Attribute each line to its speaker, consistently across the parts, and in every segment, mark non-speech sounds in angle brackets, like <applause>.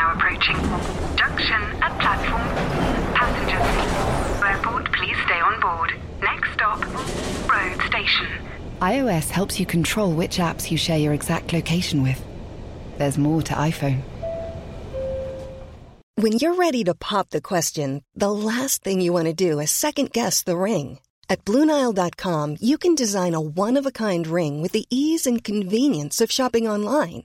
Speaker 1: now approaching. Junction at platform. Passengers. Airport, please stay on board. Next stop, road station.
Speaker 2: iOS helps you control which apps you share your exact location with. There's more to iPhone.
Speaker 3: When you're ready to pop the question, the last thing you want to do is second guess the ring. At Bluenile.com, you can design a one of a kind ring with the ease and convenience of shopping online.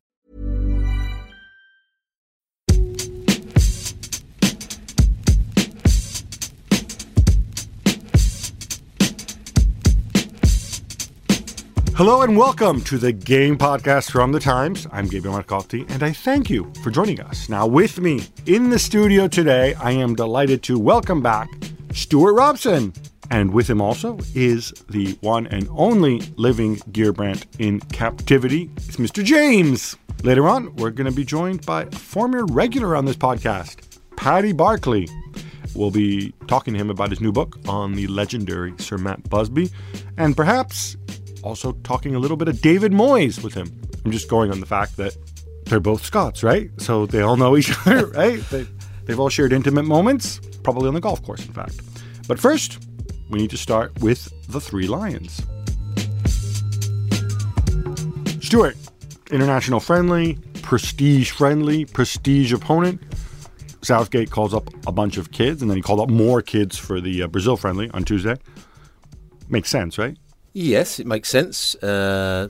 Speaker 4: Hello and welcome to the Game Podcast from the Times. I'm Gabriel Marcotti, and I thank you for joining us. Now, with me in the studio today, I am delighted to welcome back Stewart Robson. And with him also is the one and only living Gheerbrant in captivity. It's Mr. James. Later on, we're going to be joined by a former regular on this podcast, Paddy Barclay. We'll be talking to him about his new book on the legendary Sir Matt Busby, and perhaps also talking a little bit of David Moyes with him. I'm just going on the fact that they're both Scots, right? So they all know each <laughs> other, right? They, they've all shared intimate moments, probably on the golf course, in fact. But first, we need to start with the Three Lions. Stewart, international friendly, prestige friendly, prestige opponent. Southgate calls up a bunch of kids, and then he called up more kids for the uh, Brazil friendly on Tuesday. Makes sense, right?
Speaker 5: Yes, it makes sense uh,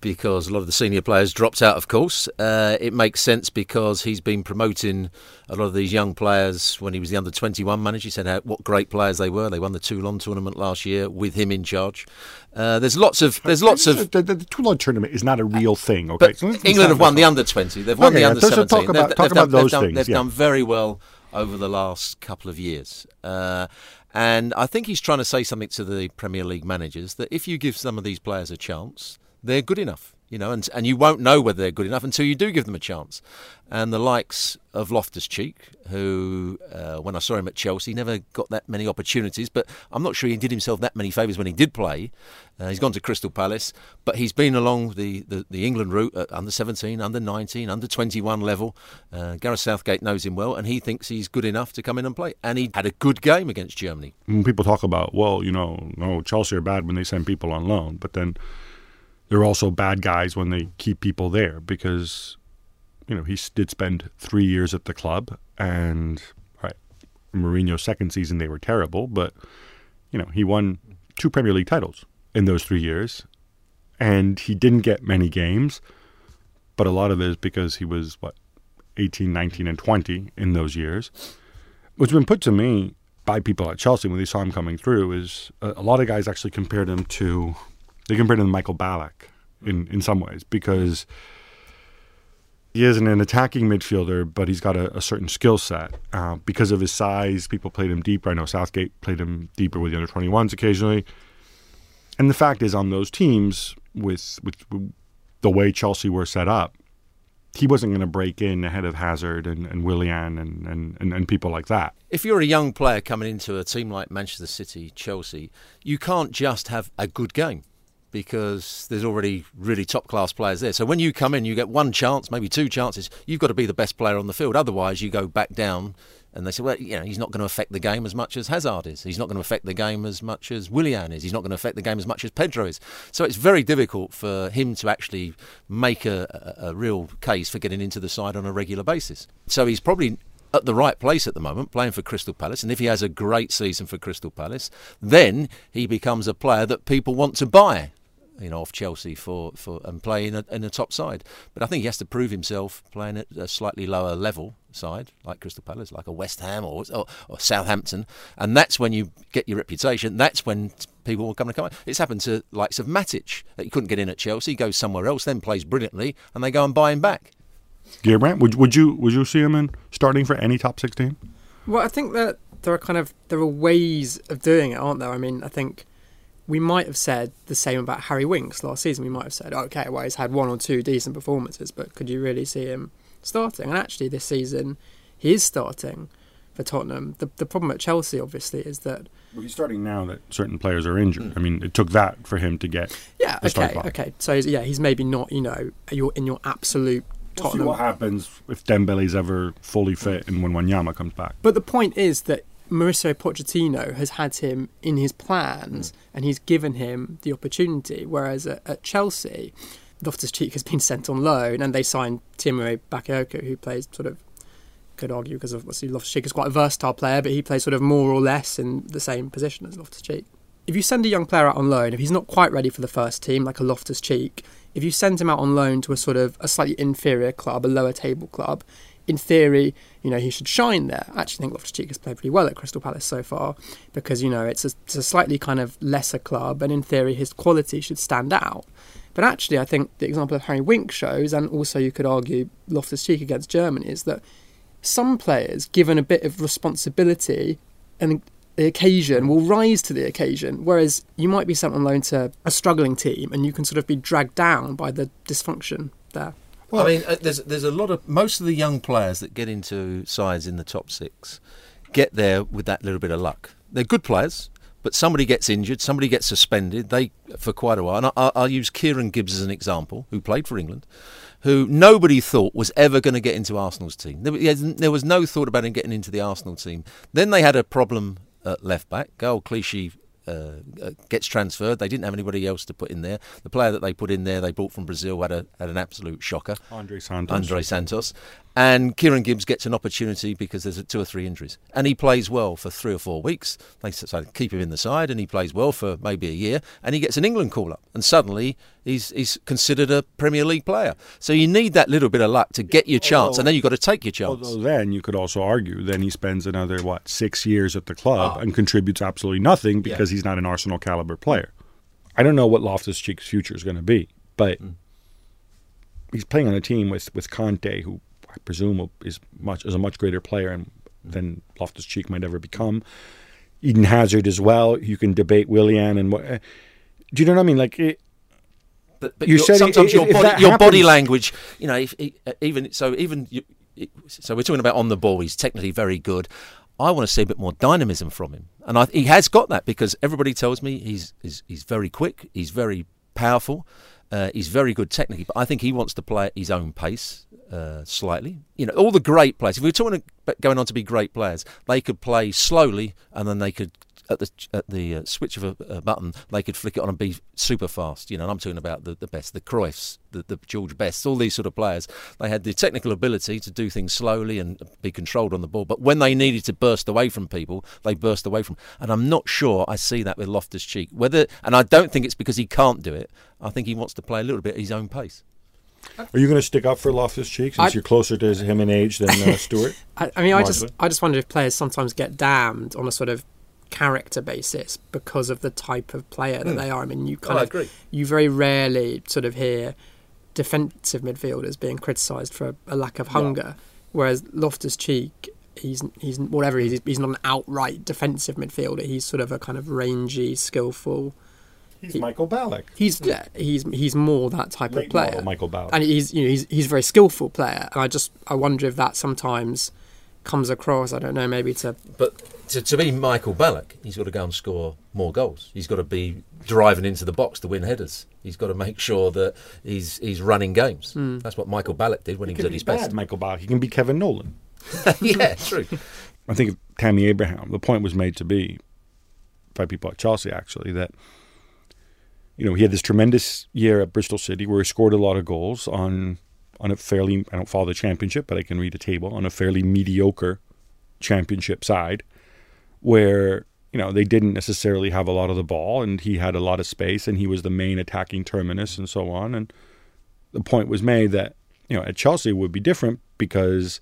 Speaker 5: because a lot of the senior players dropped out, of course. Uh, it makes sense because he's been promoting a lot of these young players when he was the under 21 manager. He said how, what great players they were. They won the Toulon tournament last year with him in charge. Uh, there's lots of there's lots of
Speaker 4: the, the, the Toulon tournament is not a real thing. Okay,
Speaker 5: but so England have won the under 20. They've won
Speaker 4: Okay,
Speaker 5: the under
Speaker 4: so- so
Speaker 5: 17.
Speaker 4: talk about-
Speaker 5: they've,
Speaker 4: talk
Speaker 5: they've
Speaker 4: about
Speaker 5: done,
Speaker 4: those
Speaker 5: they've, done,
Speaker 4: things,
Speaker 5: they've
Speaker 4: yeah.
Speaker 5: done very well over the last couple of years. Uh, and I think he's trying to say something to the Premier League managers that if you give some of these players a chance, they're good enough. You know, and and you won't know whether they're good enough until you do give them a chance. And the likes of Loftus Cheek, who uh, when I saw him at Chelsea, never got that many opportunities. But I'm not sure he did himself that many favours when he did play. Uh, he's gone to Crystal Palace, but he's been along the, the, the England route at under 17, under 19, under 21 level. Uh, Gareth Southgate knows him well, and he thinks he's good enough to come in and play. And he had a good game against Germany.
Speaker 4: when people talk about, well, you know, no, Chelsea are bad when they send people on loan, but then they're also bad guys when they keep people there because, you know, he did spend three years at the club, and right, Mourinho's second season they were terrible, but you know he won two Premier League titles in those three years, and he didn't get many games, but a lot of it is because he was what 18, 19, and 20 in those years. What's been put to me by people at Chelsea when they saw him coming through is a, a lot of guys actually compared him to they compared him to Michael Ballack in in some ways because he isn't an attacking midfielder, but he's got a, a certain skill set. Uh, because of his size, people played him deeper. I know Southgate played him deeper with the under 21s occasionally. And the fact is, on those teams, with with the way Chelsea were set up, he wasn't going to break in ahead of Hazard and, and Willian and, and, and, and people like that.
Speaker 5: If you're a young player coming into a team like Manchester City, Chelsea, you can't just have a good game because there's already really top class players there. So when you come in, you get one chance, maybe two chances. You've got to be the best player on the field. Otherwise, you go back down. And they say, well, you know, he's not going to affect the game as much as Hazard is. He's not going to affect the game as much as Willian is. He's not going to affect the game as much as Pedro is. So it's very difficult for him to actually make a, a, a real case for getting into the side on a regular basis. So he's probably at the right place at the moment, playing for Crystal Palace. And if he has a great season for Crystal Palace, then he becomes a player that people want to buy. You know, off Chelsea for, for and play in a, in a top side, but I think he has to prove himself playing at a slightly lower level side, like Crystal Palace, like a West Ham or, or, or Southampton, and that's when you get your reputation. That's when people will come and come. It's happened to likes of Matic that he couldn't get in at Chelsea, he goes somewhere else, then plays brilliantly, and they go and buy him back.
Speaker 4: Gheerbrant, would would you would you see him in starting for any top sixteen?
Speaker 6: Well, I think that there are kind of there are ways of doing it, aren't there? I mean, I think we might have said the same about Harry Winks last season. We might have said, okay, well, he's had one or two decent performances, but could you really see him starting? And actually, this season, he is starting for Tottenham. The, the problem at Chelsea, obviously, is that.
Speaker 4: Well, he's starting now that certain players are injured. Mm. I mean, it took that for him to get.
Speaker 6: Yeah, okay, okay. So, yeah, he's maybe not, you know, you're in your absolute
Speaker 4: We'll see
Speaker 6: Tottenham.
Speaker 4: what happens if Dembele's ever fully fit and when Wanyama comes back.
Speaker 6: But the point is that Mauricio Pochettino has had him in his plans mm. and he's given him the opportunity. Whereas at, at Chelsea, Loftus Cheek has been <laughs> sent on loan and they signed Tiémoué Bakayoko, who plays sort of, could argue, because obviously Loftus Cheek is quite a versatile player, but he plays sort of more or less in the same position as Loftus Cheek. If you send a young player out on loan, if he's not quite ready for the first team, like a Loftus Cheek, if you send him out on loan to a sort of a slightly inferior club, a lower table club, in theory, you know, he should shine there. I actually think Loftus Cheek has played pretty well at Crystal Palace so far because, you know, it's a, it's a slightly kind of lesser club and in theory his quality should stand out. But actually, I think the example of Harry Wink shows, and also you could argue Loftus Cheek against Germany, is that some players, given a bit of responsibility and the occasion, will rise to the occasion. Whereas you might be sent on loan to a struggling team and you can sort of be dragged down by the dysfunction there.
Speaker 5: I mean, uh, there's there's a lot of most of the young players that get into sides in the top six get there with that little bit of luck. They're good players, but somebody gets injured, somebody gets suspended. They for quite a while. And I, I'll use Kieran Gibbs as an example, who played for England, who nobody thought was ever going to get into Arsenal's team. There, was- no thought about him getting into the Arsenal team. Then they had a problem at left back. Gael Clichy uh, uh, gets transferred. They didn't have anybody else to put in there. The player that they put in there, they brought from Brazil, had a had an absolute shocker.
Speaker 4: Andre Santos.
Speaker 5: Andre Santos. And Kieran Gibbs gets an opportunity because there's two or three injuries. And he plays well for three or four weeks. They to keep him in the side, and he plays well for maybe a year. And he gets an England call up. And suddenly he's, he's considered a Premier League player. So you need that little bit of luck to get your chance, and then you've got to take your chance.
Speaker 4: Although then you could also argue, then he spends another what six years at the club and contributes absolutely nothing because he's not an Arsenal caliber player. I don't know what Loftus Cheek's future is going to be, but
Speaker 5: Mm.
Speaker 4: he's playing on a team with with Conte, who I presume is much is a much greater player and, than Loftus Cheek might ever become. Eden Hazard as well. You can debate Willian and what. uh, Do you know what I mean? Like it,
Speaker 5: But, but
Speaker 4: You said
Speaker 5: sometimes your body, your body language, you know, if, if- even so, even you, so, we're talking about on the ball. He's technically very good. I want to see a bit more dynamism from him, and I, he has got that because everybody tells me he's he's, he's very quick, he's very powerful, uh, he's very good technically. But I think he wants to play at his own pace. Uh, slightly, you know, all the great players. If we we're talking about going on to be great players, they could play slowly, and then they could at the at the uh, switch of a, a button, they could flick it on and be super fast. You know, and I'm talking about the, the best, the Cruyffs, the, the George Bests, all these sort of players. They had the technical ability to do things slowly and be controlled on the ball. But when they needed to burst away from people, they burst away from. And I'm not sure I see that with Loftus Cheek. Whether, and I don't think it's because he can't do it. I think he wants to play a little bit at his own pace.
Speaker 4: are you going to stick up for Loftus Cheek since
Speaker 6: I-
Speaker 4: you're closer to him in age than uh, <laughs> Stewart?
Speaker 6: I, I mean, I just I just wonder if players sometimes get damned on a sort of character basis because of the type of player that hmm. they are. I mean, you oh, kind
Speaker 5: Oh,
Speaker 6: of
Speaker 5: agree.
Speaker 6: you very rarely sort of hear defensive midfielders being criticised for a lack of hunger, whereas Loftus Cheek. He's he's whatever he's he's not an outright defensive midfielder. He's sort of a kind of rangy, skillful.
Speaker 4: He's Michael Ballack.
Speaker 6: He's yeah, he's he's more that type
Speaker 4: Late
Speaker 6: of player.
Speaker 4: Michael Ballack.
Speaker 6: and he's you know he's he's a very skillful player. And I just I wonder if that sometimes comes across. I don't know, maybe to
Speaker 5: But to, to be Michael Ballack, he's got to go and score more goals. He's got to be driving into the box to win headers. He's got to make sure that he's he's running games. Hmm. That's what Michael Ballack did when he,
Speaker 4: He
Speaker 5: was at
Speaker 4: be
Speaker 5: his
Speaker 4: bad,
Speaker 5: best.
Speaker 4: Michael Ballack. He can be Kevin Nolan. <laughs> <laughs>
Speaker 5: yeah, true.
Speaker 4: I think of Tammy Abraham. The point was made to be by people at Chelsea actually that you know he had this tremendous year at Bristol City where he scored a lot of goals on on a fairly I don't follow the championship but I can read a table on a fairly mediocre championship side where you know they didn't necessarily have a lot of the ball and he had a lot of space and he was the main attacking terminus and so on and the point was made that you know at Chelsea it would be different because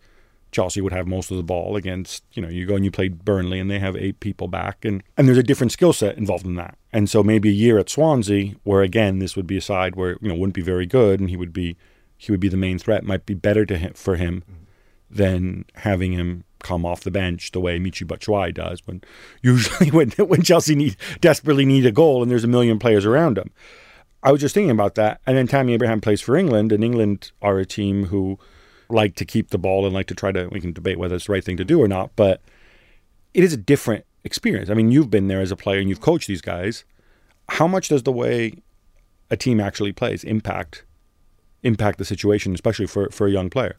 Speaker 4: Chelsea would have most of the ball against, you know, you go and you play Burnley and they have eight people back and, and there's a different skill set involved in that. And so maybe a year at Swansea where again this would be a side where, you know, wouldn't be very good and he would be he would be the main threat might be better to him, for him mm-hmm. than having him come off the bench the way Michy Batshuayi does when <laughs> usually when when Chelsea need desperately need a goal and there's a million players around him. I was just thinking about that. And then Tammy Abraham plays for England, and England are a team who like to keep the ball and like to try to we can debate whether it's the right thing to do or not, but it is a different experience. I mean, you've been there as a player and you've coached these guys. How much does the way a team actually plays impact impact the situation, especially for, for a young player?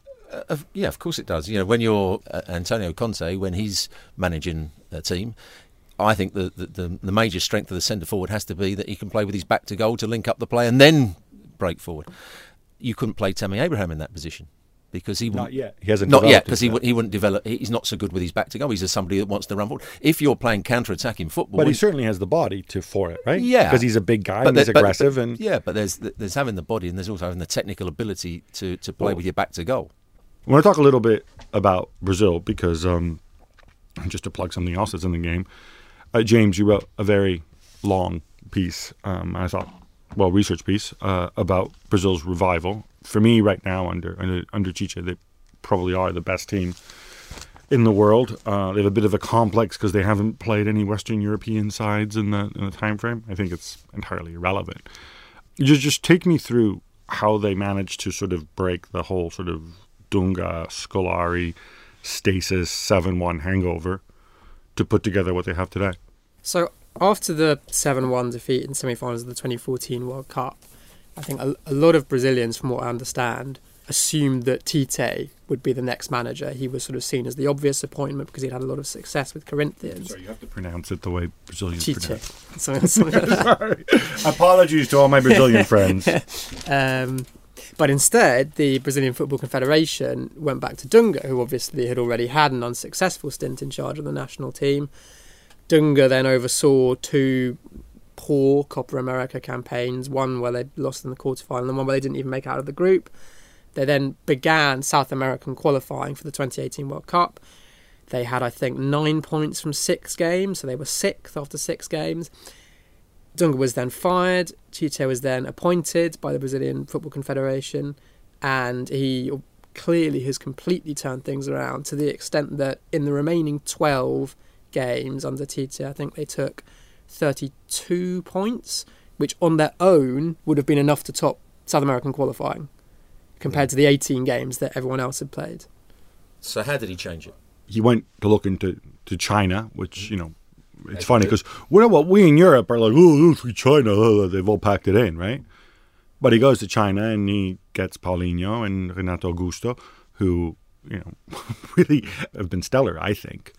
Speaker 5: Uh, yeah, of course it does. You know, when you're uh, Antonio Conte, when he's managing a team, I think the, the, the major strength of the centre forward has to be that he can play with his back to goal to link up the play and then break forward. You couldn't play Tammy Abraham in that position because he
Speaker 4: not yet. He hasn't
Speaker 5: not yet because he he wouldn't develop. He's not so good with his back to go. He's just somebody that wants to run forward. If you're playing counter-attacking football,
Speaker 4: but he certainly has the body to for it, right?
Speaker 5: Yeah,
Speaker 4: because he's a big guy and he's aggressive
Speaker 5: but,
Speaker 4: and
Speaker 5: yeah. But there's there's having the body and there's also having the technical ability to to play with your back to goal.
Speaker 4: I want to talk a little bit about Brazil because um, just to plug something else that's in the game uh, James, you wrote a very long piece. Um, I thought, well, research piece uh, about Brazil's revival. For me, right now, under under under Tite, they probably are the best team in the world. Uh, they have a bit of a complex because they haven't played any Western European sides in the in the time frame. I think it's entirely irrelevant. Just just take me through how they managed to sort of break the whole sort of Dunga, Scolari, stasis, seven one hangover to put together what they have today.
Speaker 6: So after the 7-1 defeat in semi-finals of the 2014 World Cup, I think a, a, lot of Brazilians, from what I understand, assumed that Tite would be the next manager. He was sort of seen as the obvious appointment because he'd had a lot of success with Corinthians.
Speaker 4: Sorry, you have to pronounce it the way Brazilians
Speaker 6: Tite.
Speaker 4: pronounce
Speaker 6: something, something like
Speaker 4: Sorry. Apologies to all my Brazilian <laughs> friends.
Speaker 6: Um, but instead, the Brazilian Football Confederation went back to Dunga, who obviously had already had an unsuccessful stint in charge of the national team Dunga then oversaw two poor Copa America campaigns, one where they lost in the quarterfinal and one where they didn't even make out of the group. They then began South American qualifying for the 2018 World Cup. They had, I think, nine points from six games, so they were sixth after six games. Dunga was then fired. Tite was then appointed by the Brazilian Football Confederation, and he clearly has completely turned things around to the extent that in the remaining 12 games under Tite, I think they took 32 points, which on their own would have been enough to top South American qualifying compared to the 18 games that everyone else had played.
Speaker 5: So how did he change it?
Speaker 4: He went to look into to China, which you know, it's funny because well, what we in Europe are like, oh, China, they've all packed it in, right? But he goes to China and he gets Paulinho and Renato Augusto, who you know <laughs> really have been stellar, I think.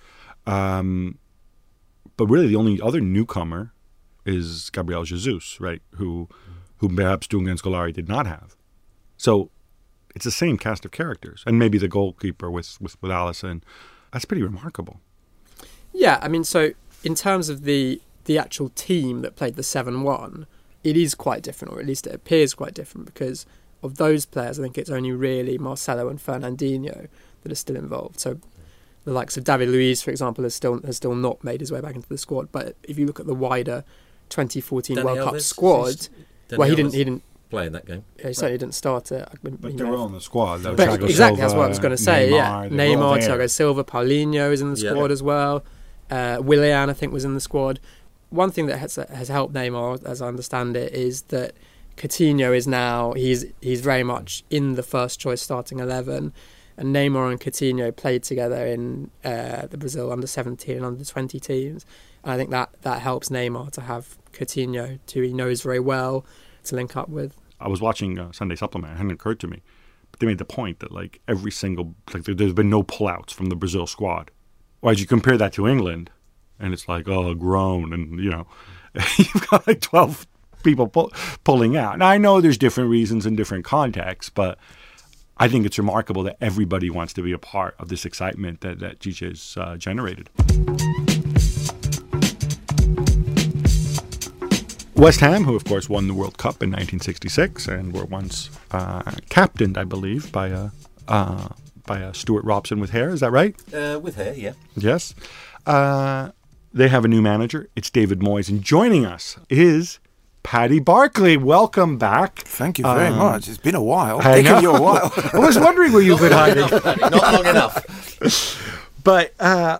Speaker 4: Um, but really, the only other newcomer is Gabriel Jesus, right? Who, who perhaps Dunga and Scolari did not have. So it's the same cast of characters, and maybe the goalkeeper with with with Alisson. That's pretty remarkable.
Speaker 6: Yeah, I mean, so in terms of the the actual team that played the seven one, it is quite different, or at least it appears quite different, because of those players, I think it's only really Marcelo and Fernandinho that are still involved. So the likes of David Luiz, for example, has still has still not made his way back into the squad. But if you look at the wider 2014 World Cup squad, well, he didn't he didn't
Speaker 5: play in that game.
Speaker 6: Yeah, he certainly right. didn't start it.
Speaker 4: but they're all in the squad.
Speaker 6: But exactly, Silva, that's what I was going to say. Neymar, yeah, Neymar, Thiago Silva, Paulinho is in the squad as well. Uh, Willian, I think, was in the squad. One thing that has has helped Neymar, as I understand it, is that Coutinho is now he's he's very much in the first choice starting eleven and Neymar and Coutinho played together in uh, the Brazil under 17 and under 20 teams. And I think that, that helps Neymar to have Coutinho, who he knows very well, to link up with.
Speaker 4: I was watching uh, Sunday Supplement. It hadn't occurred to me, but they made the point that like every single like there, has been no pullouts from the Brazil squad. Why'd you compare that to England? And it's like oh, grown, and you know, <laughs> you've got like twelve people pull, pulling out. Now I know there's different reasons in different contexts, but I think it's remarkable that everybody wants to be a part of this excitement that, that has uh, generated. West Ham, who of course won the World Cup in 1966 and were once uh, captained, I believe, by a uh, by a Stewart Robson with hair. Is that right?
Speaker 5: Uh, with hair, yeah.
Speaker 4: Yes. Uh, they have a new manager. It's David Moyes, and joining us is Paddy Barclay. Welcome back.
Speaker 7: Thank you very
Speaker 4: Um,
Speaker 7: much. It's been a while.
Speaker 4: I
Speaker 7: Taken
Speaker 4: know.
Speaker 7: you a while. <laughs>
Speaker 4: I was wondering where you've been <laughs> hiding.
Speaker 5: Not long enough. <laughs>
Speaker 4: But uh,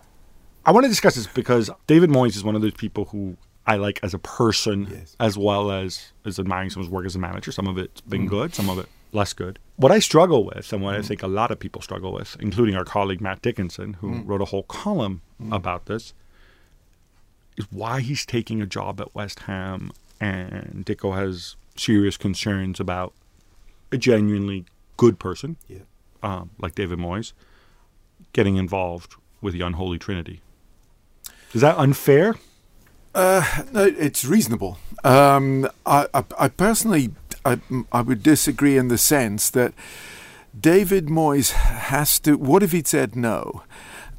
Speaker 4: I want to discuss this because David Moyes is one of those people who I like as a person,
Speaker 7: Yes.
Speaker 4: as well as as admiring some of his work as a manager. Some of it's been good, some of it less good. What I struggle with, and what I think a lot of people struggle with, including our colleague Matt Dickinson, who wrote a whole column about this, is why he's taking a job at West Ham, and Dicko has serious concerns about a genuinely good person,
Speaker 7: Yeah.
Speaker 4: um, like David Moyes, getting involved with the unholy trinity. Is that unfair?
Speaker 7: No, it's reasonable. Um, I, I, I personally, I, I would disagree in the sense that David Moyes has to. What if he'd said no?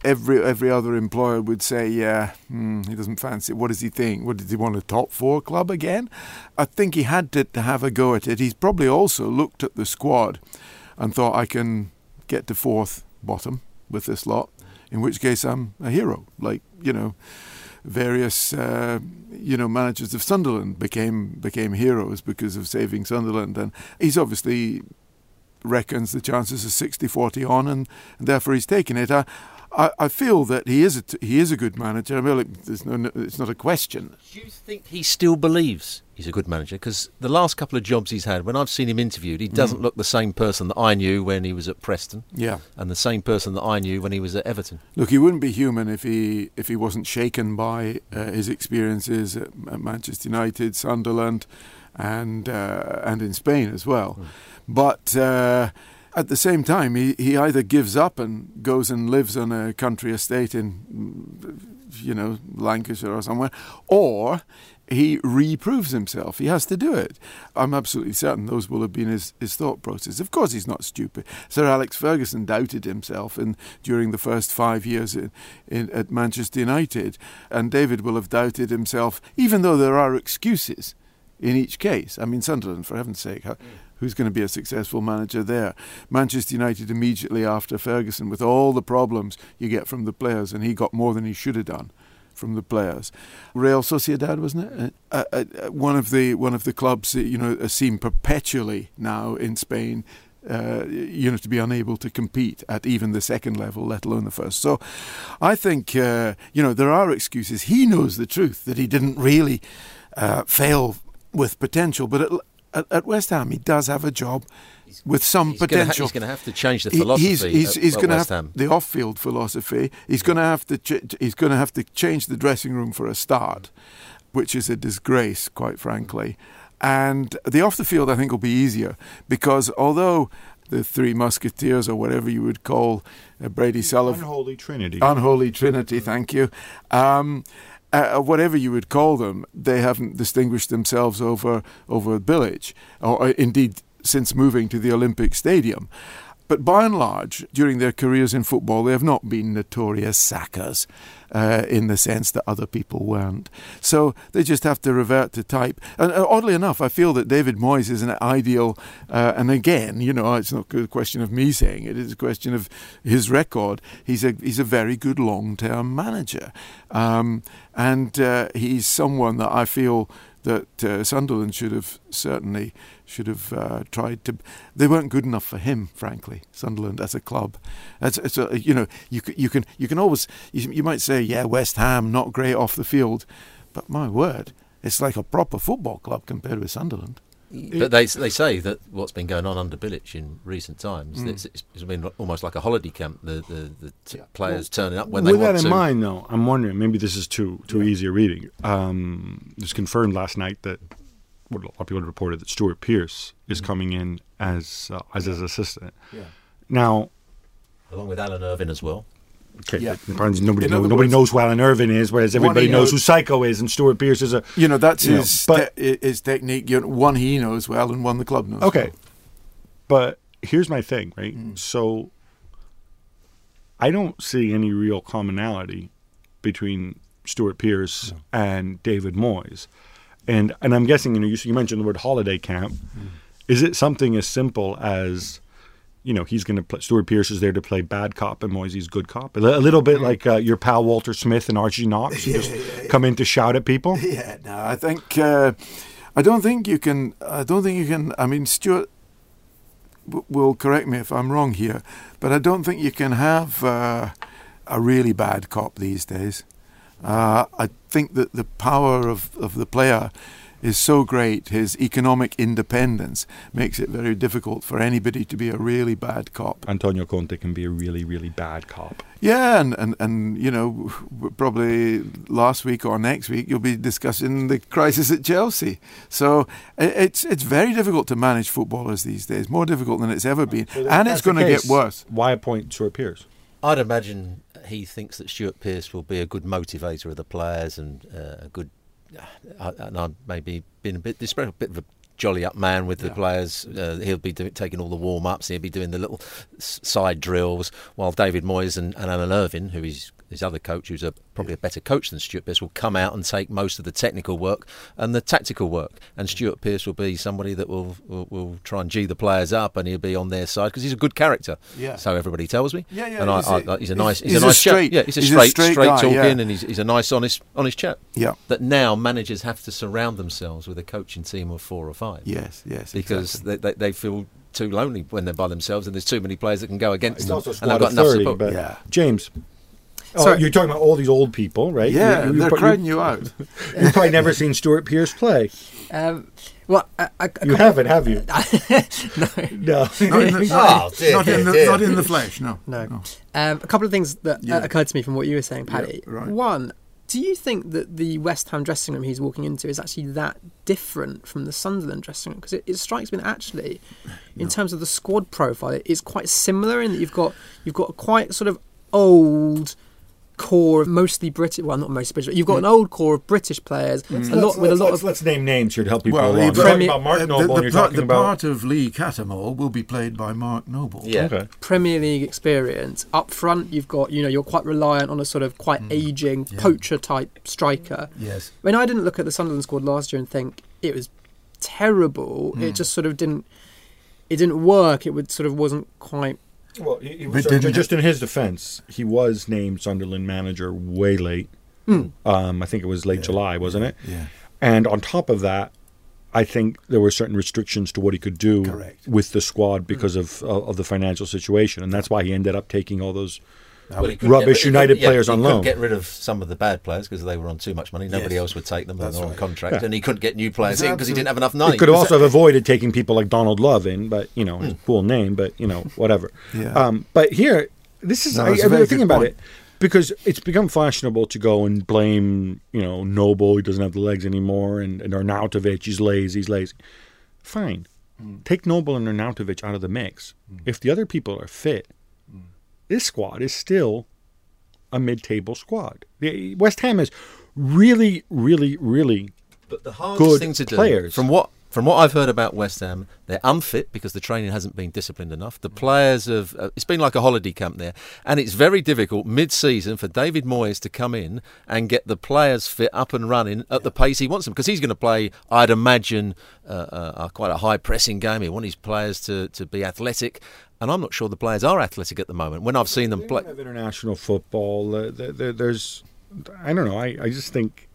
Speaker 7: Every every other employer would say, yeah, hmm, he doesn't fancy. it. What does he think? What does he want a top four club again? I think he had to, to have a go at it. He's probably also looked at the squad and thought, I can get to fourth bottom with this lot. In which case, I'm a hero. Like you know various uh, you know managers of Sunderland became became heroes because of saving Sunderland. And he's obviously reckons the chances are 60-40 on and, and therefore he's taken it. I, I, I feel that he is he is a good manager. I mean there's no, no it's not a question.
Speaker 5: Do you think he still believes he's a good manager? Because the last couple of jobs he's had, when I've seen him interviewed, he doesn't look the same person that I knew when he was at Preston,
Speaker 7: yeah
Speaker 5: and the same person that I knew when he was at Everton.
Speaker 7: Look, he wouldn't be human if he if he wasn't shaken by uh, his experiences at, at Manchester United, Sunderland, and uh, and in Spain as well. But uh, at the same time, he, he either gives up and goes and lives on a country estate in, mm, you know, Lancashire or somewhere, or he reproves himself. He has to do it. I'm absolutely certain those will have been his, his thought process. Of course, he's not stupid. Sir Alex Ferguson doubted himself in, during the first five years in, in, at Manchester United, and David will have doubted himself, even though there are excuses in each case. I mean, Sunderland, for heaven's sake, who's going to be a successful manager there? Manchester United immediately after Ferguson, with all the problems you get from the players, and he got more than he should have done from the players. Real Sociedad, wasn't it? Uh, uh, uh, one of the one of the clubs that you know are seen perpetually now in Spain. Uh, you know, to be unable to compete at even the second level, let alone the first. So, I think uh, you know there are excuses. He knows the truth that he didn't really uh, fail with potential, but at, at, at West Ham he does have a job with some
Speaker 5: He's gonna ha-
Speaker 7: potential.
Speaker 5: he's going to have to change the philosophy.
Speaker 7: He's, he's,
Speaker 5: at,
Speaker 7: he's
Speaker 5: at
Speaker 7: going to
Speaker 5: West
Speaker 7: have
Speaker 5: Ham.
Speaker 7: the off-field philosophy. He's going to have to ch- he's going to have to change the dressing room for a start, which is a disgrace, quite frankly. And the off the field, I think, will be easier because although the Three Musketeers or whatever you would call uh, Brady Sullivan,
Speaker 4: Unholy trinity.
Speaker 7: Unholy Trinity, thank you. Um, uh, whatever you would call them, they haven't distinguished themselves over over Village, or uh, indeed since moving to the Olympic Stadium. But by and large, during their careers in football, they have not been notorious sackers uh, in the sense that other people weren't. So they just have to revert to type. And uh, oddly enough, I feel that David Moyes is an ideal, uh, and again, you know, it's not a question of me saying it, it's a question of his record. He's a, he's a very good long term manager. Um, and uh, he's someone that I feel that uh, Sunderland should have certainly should have uh, tried to. They weren't good enough for him, frankly. Sunderland as a club, it's, it's a, you know you can you can you can always you, you might say yeah West Ham not great off the field, but my word, it's like a proper football club compared with Sunderland.
Speaker 5: But they they say that what's been going on under Bilic in recent times,
Speaker 7: Mm.
Speaker 5: it's, it's been almost like a holiday camp. The the, the t- players turning up when they want to.
Speaker 4: With that in
Speaker 5: to.
Speaker 4: mind, though, I'm wondering maybe this is too too easy a reading. Um, it was confirmed last night that what a lot of people had reported that Stuart Pearce is coming in as uh, as his assistant.
Speaker 7: Yeah.
Speaker 4: Now,
Speaker 5: along with Alan Irvine as well.
Speaker 4: Okay,
Speaker 7: Yeah.
Speaker 4: apparently nobody know,
Speaker 7: other
Speaker 4: nobody
Speaker 7: words-
Speaker 4: knows who Alan Irvine is, whereas everybody knows
Speaker 7: knows-
Speaker 4: who Psycho is, and Stuart Pearce is a
Speaker 7: You know that's
Speaker 4: You know,
Speaker 7: his
Speaker 4: but-
Speaker 7: te- his technique. You know, one he knows well and one the club knows.
Speaker 4: Okay.
Speaker 7: well.
Speaker 4: But here's my thing, right?
Speaker 7: Mm.
Speaker 4: So I don't see any real commonality between Stuart Pearce and David Moyes. And and I'm guessing, you know, you, you mentioned the word holiday camp.
Speaker 7: Mm.
Speaker 4: Is it something as simple as, you know, he's going to play, Stewart Pearce is there to play bad cop and Moyesy's good cop? A, a little bit like uh, your pal Walter Smith and Archie Knox, who <laughs> just come in to shout at people? <laughs>
Speaker 7: Yeah, no, I think uh, I don't think you can. I don't think you can. I mean, Stuart w- will correct me if I'm wrong here, but I don't think you can have uh, a really bad cop these days. Uh, I think that the power of, of the player is so great, his economic independence makes it very difficult for anybody to be a really bad cop.
Speaker 4: Antonio Conte can be a really, really bad cop.
Speaker 7: Yeah, and, and, and you know, probably last week or next week you'll be discussing the crisis at Chelsea. So it's it's very difficult to manage footballers these days, more difficult than it's ever been, and it's going to get worse.
Speaker 4: Why appoint Stuart Pearce?
Speaker 5: I'd imagine he thinks that Stuart Pearce will be a good motivator of the players and uh, a good. And I'm maybe been a bit disrespectful, a bit of a jolly up man with the players. Uh, he'll be do, taking all the warm ups. He'll be doing the little s- side drills, while David Moyes and, and Alan Irvine, who is his other coach, who's a, probably a better coach than Stuart Pearce, will come out and take most of the technical work and the tactical work. And Stuart Pearce will be somebody that will will, will try and g the players up, and he'll be on their side because he's a good character.
Speaker 7: Yeah.
Speaker 5: So everybody tells me.
Speaker 7: Yeah, yeah,
Speaker 5: And I,
Speaker 7: he's
Speaker 5: I,
Speaker 7: a-
Speaker 5: I, he's a nice, he's,
Speaker 7: he's
Speaker 5: a
Speaker 7: a
Speaker 5: nice chap.
Speaker 7: straight-
Speaker 5: Yeah, he's a
Speaker 7: he's a
Speaker 5: straight,
Speaker 7: straight
Speaker 5: straight,
Speaker 7: guy,
Speaker 5: talking,
Speaker 7: yeah.
Speaker 5: and he's, he's a nice, honest, honest chap.
Speaker 7: Yeah.
Speaker 5: That now managers have to surround themselves with a coaching team of four or five.
Speaker 7: Yes, yes.
Speaker 5: Because
Speaker 7: exactly.
Speaker 5: they, they, they feel too lonely when they're by themselves, and there's too many players that can go against
Speaker 4: It's
Speaker 5: them,
Speaker 4: also
Speaker 5: and they've got
Speaker 4: of
Speaker 5: enough
Speaker 4: 30,
Speaker 5: support.
Speaker 4: but
Speaker 7: Yeah.
Speaker 4: James. Oh,
Speaker 6: Sorry.
Speaker 4: you're talking about all these old people, right?
Speaker 7: yeah,
Speaker 4: You- you-
Speaker 7: they're
Speaker 4: you-
Speaker 7: crowding you out. <laughs>
Speaker 4: You've probably never seen Stuart Pearce play.
Speaker 6: Um, well, a, a, a
Speaker 4: You
Speaker 6: couple-
Speaker 4: haven't, have you? <laughs>
Speaker 6: no. <laughs>
Speaker 4: No.
Speaker 7: Not in the,
Speaker 5: Oh, dear,
Speaker 7: not, in the,
Speaker 5: dear.
Speaker 7: not in the flesh, no.
Speaker 6: No. Um, a couple of things that
Speaker 7: Yeah.
Speaker 6: uh, occurred to me from what you were saying, Paddy.
Speaker 7: Yeah, right.
Speaker 6: One, do you think that the West Ham dressing room he's walking into is actually that different from the Sunderland dressing room? Because it, it strikes me that actually, in terms of the squad profile, it is quite similar in that you've got you've got a quite sort of old core of mostly British. Well, not mostly British. But you've got an old core of British players, a lot with a lot
Speaker 4: let's,
Speaker 6: of
Speaker 4: let's name names here to help people
Speaker 7: Well,
Speaker 4: along.
Speaker 7: he-
Speaker 4: You're talking
Speaker 6: Premier-
Speaker 4: about Mark
Speaker 7: Uh,
Speaker 4: Noble,
Speaker 7: the,
Speaker 4: and you're
Speaker 7: part,
Speaker 4: talking
Speaker 7: the
Speaker 4: about...
Speaker 7: part of Lee Cattermole will be played by Mark Noble.
Speaker 5: Yeah.
Speaker 4: Okay.
Speaker 6: Premier League experience. Up front, you've got you know you're quite reliant on a sort of quite aging poacher type striker.
Speaker 7: Yes.
Speaker 6: I mean, I didn't look at the Sunderland squad last year and think it was terrible. It just sort of didn't. It didn't work. It would sort of wasn't quite.
Speaker 4: Well, he, he was,
Speaker 7: didn't-
Speaker 4: just in his defense, he was named Sunderland manager way late.
Speaker 6: Hmm.
Speaker 4: Um, I think it was late July, wasn't it?
Speaker 7: Yeah.
Speaker 4: And on top of that, I think there were certain restrictions to what he could do
Speaker 7: Correct.
Speaker 4: with the squad because of of the financial situation, and that's why he ended up taking all those. Rubbish
Speaker 5: he
Speaker 4: United
Speaker 5: yeah,
Speaker 4: players
Speaker 5: he
Speaker 4: on
Speaker 5: couldn't
Speaker 4: loan.
Speaker 5: Get rid of some of the bad players because they were on too much money. Nobody
Speaker 7: Yes.
Speaker 5: else would take them.
Speaker 7: That's
Speaker 5: They're on
Speaker 7: right.
Speaker 5: contract,
Speaker 4: Yeah.
Speaker 5: and he couldn't get new players
Speaker 7: That's
Speaker 5: in because he didn't have enough money.
Speaker 4: He could also have avoided taking people like Donald Love in, but you know, his cool name, but you know, whatever. <laughs>
Speaker 7: Yeah.
Speaker 4: Um, but here, this is
Speaker 7: No,
Speaker 4: I, I was thinking about it because it's become fashionable to go and blame, you know, Noble. He doesn't have the legs anymore, and, and Arnautovic, he's lazy, he's lazy. Fine,
Speaker 7: Mm.
Speaker 4: take Noble and Arnautovic out of the mix. If the other people are fit,
Speaker 7: Mm.
Speaker 4: This squad is still a mid-table squad. The, West Ham is really, really, really
Speaker 5: But the hardest
Speaker 4: good
Speaker 5: thing to do,
Speaker 4: players.
Speaker 5: from what from what I've heard about West Ham, they're unfit because the training hasn't been disciplined enough. The players have. Uh, it's been like a holiday camp there, and it's very difficult mid-season for David Moyes to come in and get the players fit up and running at the pace he wants them because he's going to play. I'd imagine uh, uh, quite a high pressing game. He wants his players to to be athletic. And I'm not sure the players are athletic at the moment. When I've seen them play,
Speaker 4: don't have international football. Uh, there, there, there's, I don't know. I, I just think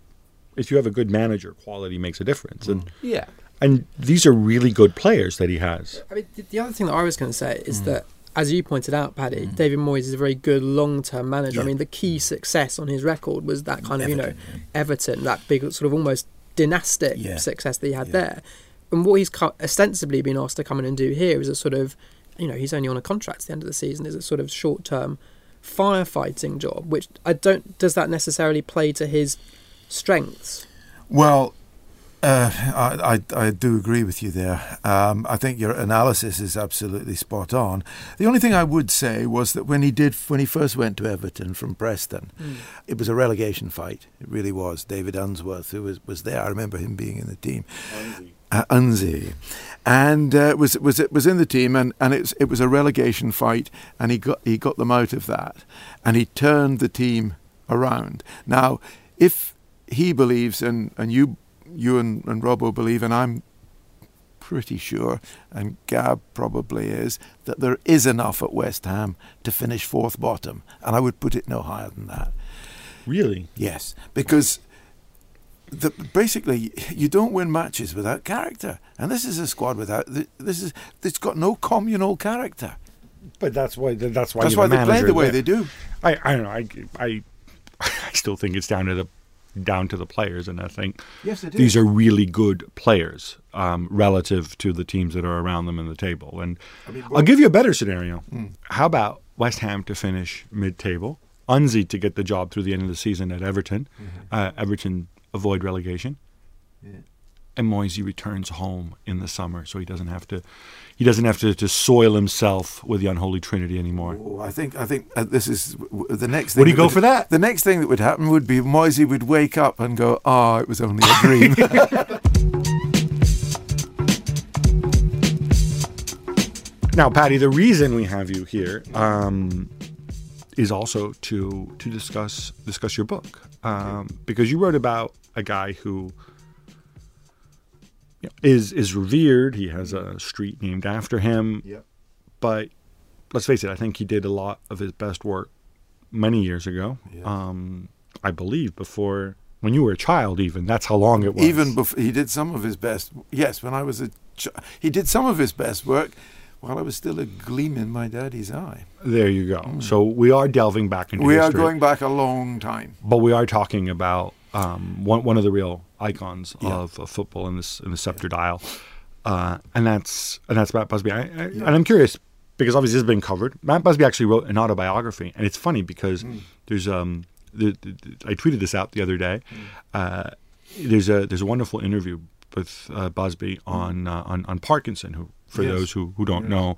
Speaker 4: if you have a good manager, quality makes a difference. And mm.
Speaker 5: yeah,
Speaker 4: and these are really good players that he has.
Speaker 6: I mean, the- the other thing that I was going to say is mm. that, as you pointed out, Paddy, mm. David Moyes is a very good long-term manager. I mean, the key success on his record was that kind of you know Everton, that big sort of almost dynastic
Speaker 7: Yeah.
Speaker 6: success that he had there. And what he's co- ostensibly been asked to come in and do here is a sort of, you know, he's only on a contract at the end of the season. Is a sort of short-term firefighting job, which I don't. Does that necessarily play to his strengths?
Speaker 7: Well, uh, I, I, I do agree with you there. Um, I think your analysis is absolutely spot on. The only thing I would say was that when he did, when he first went to Everton from Preston, it was a relegation fight. It really was. David Unsworth, who was, was there, I remember him being in the team. Uh, Unzi, and uh, was was it was in the team, and, and it was, it was a relegation fight, and he got he got them out of that, and he turned the team around. Now, if he believes, and, and you you and, and Robbo believe, and I'm pretty sure, and Gab probably is, that there is enough at West Ham to finish fourth bottom, and I would put it no higher than that.
Speaker 4: Really,
Speaker 7: Yes, because the, basically you don't win matches without character, and this is a squad without this is it's got no communal character.
Speaker 4: But that's why that's why
Speaker 7: that's why they play the way they do.
Speaker 4: I I don't know. I I <laughs> I still think it's down to the down to the players, and I think
Speaker 7: yes,
Speaker 4: these are really good players um, relative to the teams that are around them in the table. And I mean, well, I'll give you a better scenario. Hmm. How about West Ham to finish mid-table, Unzi to get the job through the end of the season at Everton, mm-hmm. uh, Everton avoid relegation, yeah. and Moyesy returns home in the summer, so he doesn't have to he doesn't have to, to soil himself with the unholy trinity anymore.
Speaker 7: Oh, I think I think uh, this is the next thing.
Speaker 4: Would he go would, for that?
Speaker 7: The next thing that would happen would be Moyesy would wake up and go, "Ah, oh, it was only a dream." <laughs>
Speaker 4: now, Paddy, the reason we have you here um, is also to to discuss discuss your book um, because you wrote about a guy who you know, is is revered. He has a street named after him.
Speaker 7: Yep.
Speaker 4: But let's face it, I think he did a lot of his best work many years ago. Um, I believe before when you were a child. Even that's how long it was.
Speaker 7: Even before he did some of his best. Yes, when I was a, ch- he did some of his best work while I was still a gleam in my daddy's eye.
Speaker 4: There you go. Mm. So we are delving back into
Speaker 7: we
Speaker 4: history.
Speaker 7: are going back a long time.
Speaker 4: But we are talking about um, one one of the real icons yeah. of, of, football in this in the scepter yeah. dial, uh, and that's and that's Matt Busby. I, I, yeah. And I'm curious because obviously this has been covered. Matt Busby actually wrote an autobiography, and it's funny because mm. there's um the, the, I tweeted this out the other day. Mm. Uh, there's a there's a wonderful interview with uh, Busby on, uh, on on Parkinson, who for yes. those who, who don't yes. know,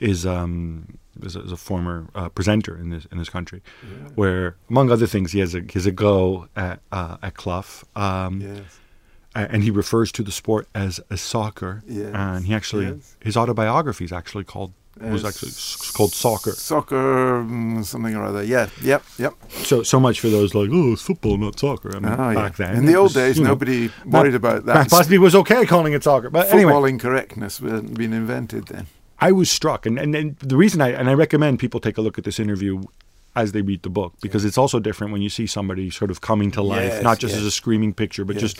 Speaker 4: is um, is a, is a former uh, presenter in this in this country, yeah. where among other things he has a he has a go at uh, at Clough. Um, yes. And he refers to the sport as a soccer, and he actually his autobiography is actually called was actually called soccer.
Speaker 7: Soccer, mm, something or other. Yeah, yep, yep.
Speaker 4: So so much for those like, oh, it's football, not soccer. I mean, oh, back yeah. then.
Speaker 7: In the old was, days, nobody know, worried about that.
Speaker 4: Busby was okay calling it soccer, but
Speaker 7: football
Speaker 4: anyway,
Speaker 7: incorrectness hadn't been invented then.
Speaker 4: I was struck, and, and, and the reason I and I recommend people take a look at this interview as they read the book because it's also different when you see somebody sort of coming to life, yes, not just yes. as a screaming picture, but yes. just.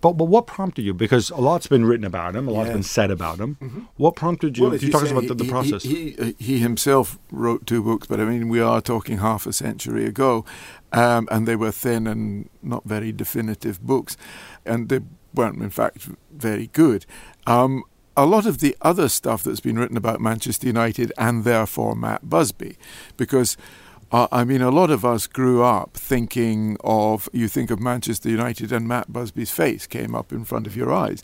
Speaker 4: But, but what prompted you? Because a lot's been written about him, a lot's been said about him. Mm-hmm. What prompted you?
Speaker 7: Well,
Speaker 4: you talk about the, the, process.
Speaker 7: He, he, he, himself wrote two books, but I mean, we are talking half a century ago, um, and they were thin and not very definitive books, and they weren't, in fact, very good. Um, a lot of the other stuff that's been written about Manchester United and therefore Matt Busby, because uh, I mean, a lot of us grew up thinking of, you think of Manchester United and Matt Busby's face came up in front of your eyes.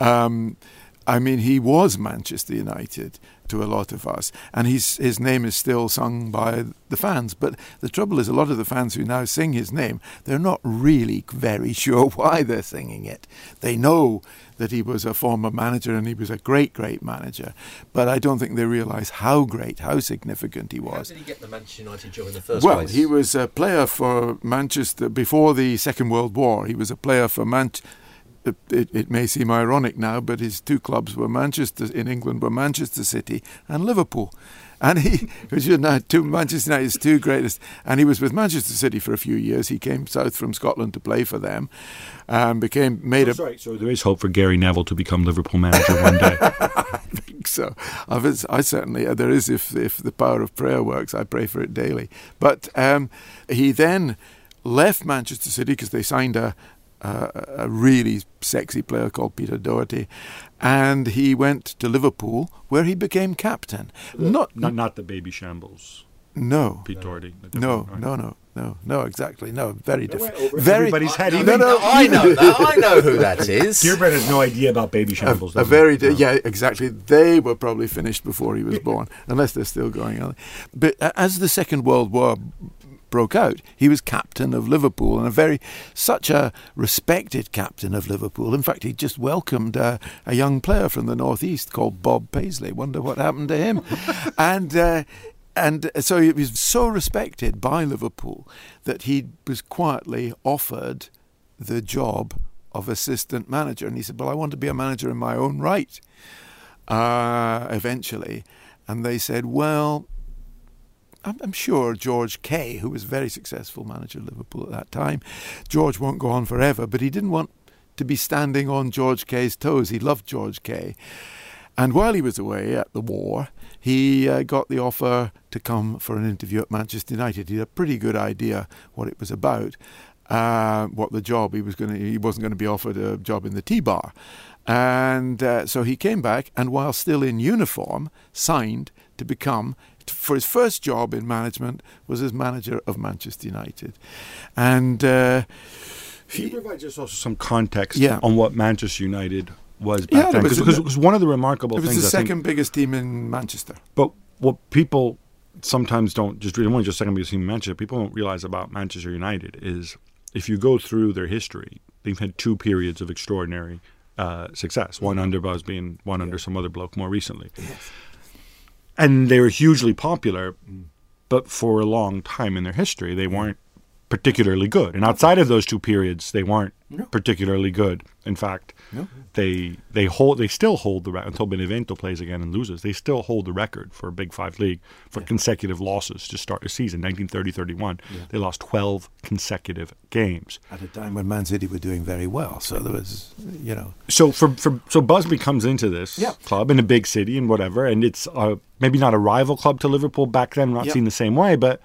Speaker 7: Um, I mean, he was Manchester United to a lot of us, and his his name is still sung by the fans. But the trouble is, a lot of the fans who now sing his name, they're not really very <laughs> sure why they're singing it. They know that he was a former manager and he was a great, great manager, but I don't think they realise how great, how significant he was.
Speaker 5: How did he get the Manchester United job in the first
Speaker 7: well,
Speaker 5: place?
Speaker 7: Well, he was a player for Manchester before the Second World War. He was a player for Manchester it, it, may seem ironic now, but his two clubs were Manchester in England were Manchester City and Liverpool. And he, <laughs> are now two Manchester United's two greatest, and he was with Manchester City for a few years. He came south from Scotland to play for them, and became made
Speaker 4: oh, a. So there is hope for Gary Neville to become Liverpool manager one day. <laughs>
Speaker 7: I think so. I've, I certainly there is if if the power of prayer works. I pray for it daily. But um, he then left Manchester City because they signed a, uh, a really sexy player called Peter Doherty, and he went to Liverpool where he became captain.
Speaker 4: Not not, not the Babyshambles.
Speaker 7: No,
Speaker 4: Pete Doherty.
Speaker 7: No, right? no, no, no, no, exactly. No, very different.
Speaker 4: Very. Everybody's head.
Speaker 5: No, no, <laughs> I know. <laughs> I know who that is.
Speaker 4: Gheerbrant has no idea about Babyshambles.
Speaker 7: A, a very, no. yeah, exactly. They were probably finished before he was <laughs> born, unless they're still going on. But as the Second World War broke out. He was captain of Liverpool and a very such a respected captain of Liverpool. In fact, he just welcomed uh, a young player from the northeast called Bob Paisley. Wonder what happened to him. <laughs> and uh, and so he was so respected by Liverpool that he was quietly offered the job of assistant manager. And he said, "Well, I want to be a manager in my own right." Uh, eventually, and they said, "Well." I'm, sure George Kay, who was a very successful manager of Liverpool at that time, George won't go on forever, but he didn't want to be standing on George Kay's toes. He loved George Kay. And while he was away at the war, he uh, got the offer to come for an interview at Manchester United. He had a pretty good idea what it was about, uh, what the job he was going to. He wasn't going to be offered a job in the tea bar, and uh, so he came back and, while still in uniform, signed to become. For his first job in management was as manager of Manchester United, and uh,
Speaker 4: Can you provide just also some context
Speaker 7: Yeah.
Speaker 4: on what Manchester United was
Speaker 7: Yeah,
Speaker 4: back
Speaker 7: there
Speaker 4: then?
Speaker 7: was-
Speaker 4: Because one of the remarkable
Speaker 7: it was
Speaker 4: things
Speaker 7: the
Speaker 4: I think-
Speaker 7: second biggest team in Manchester.
Speaker 4: But what people sometimes don't just read, only just second biggest team in Manchester, people don't realize about Manchester United is if you go through their history, they've had two periods of extraordinary uh, success. One under Busby and one under some other bloke more recently. And they were hugely popular, but for a long time in their history, they weren't particularly good. And outside of those two periods, they weren't particularly good. In fact, they they hold they still hold the record until Benevento plays again and loses. They still hold the record for a Big Five league for consecutive losses to start a season. 1930-31, they lost 12 consecutive games.
Speaker 8: At a time when Man City were doing very well, so there was, you know,
Speaker 4: So for, for so Busby comes into this
Speaker 7: Yeah.
Speaker 4: club in a big city and whatever, and it's uh, maybe not a rival club to Liverpool back then, not
Speaker 7: Yeah.
Speaker 4: seen the same way, but